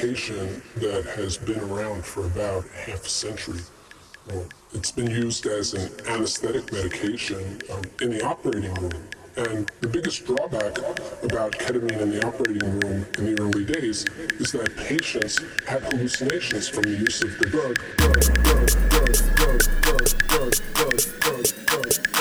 medication that has been around for about half a century. It's been used as an anesthetic medication um, in the operating room. And the biggest drawback about ketamine in the operating room in the early days is that patients have hallucinations from the use of the drug. drug, drug, drug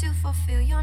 to fulfill your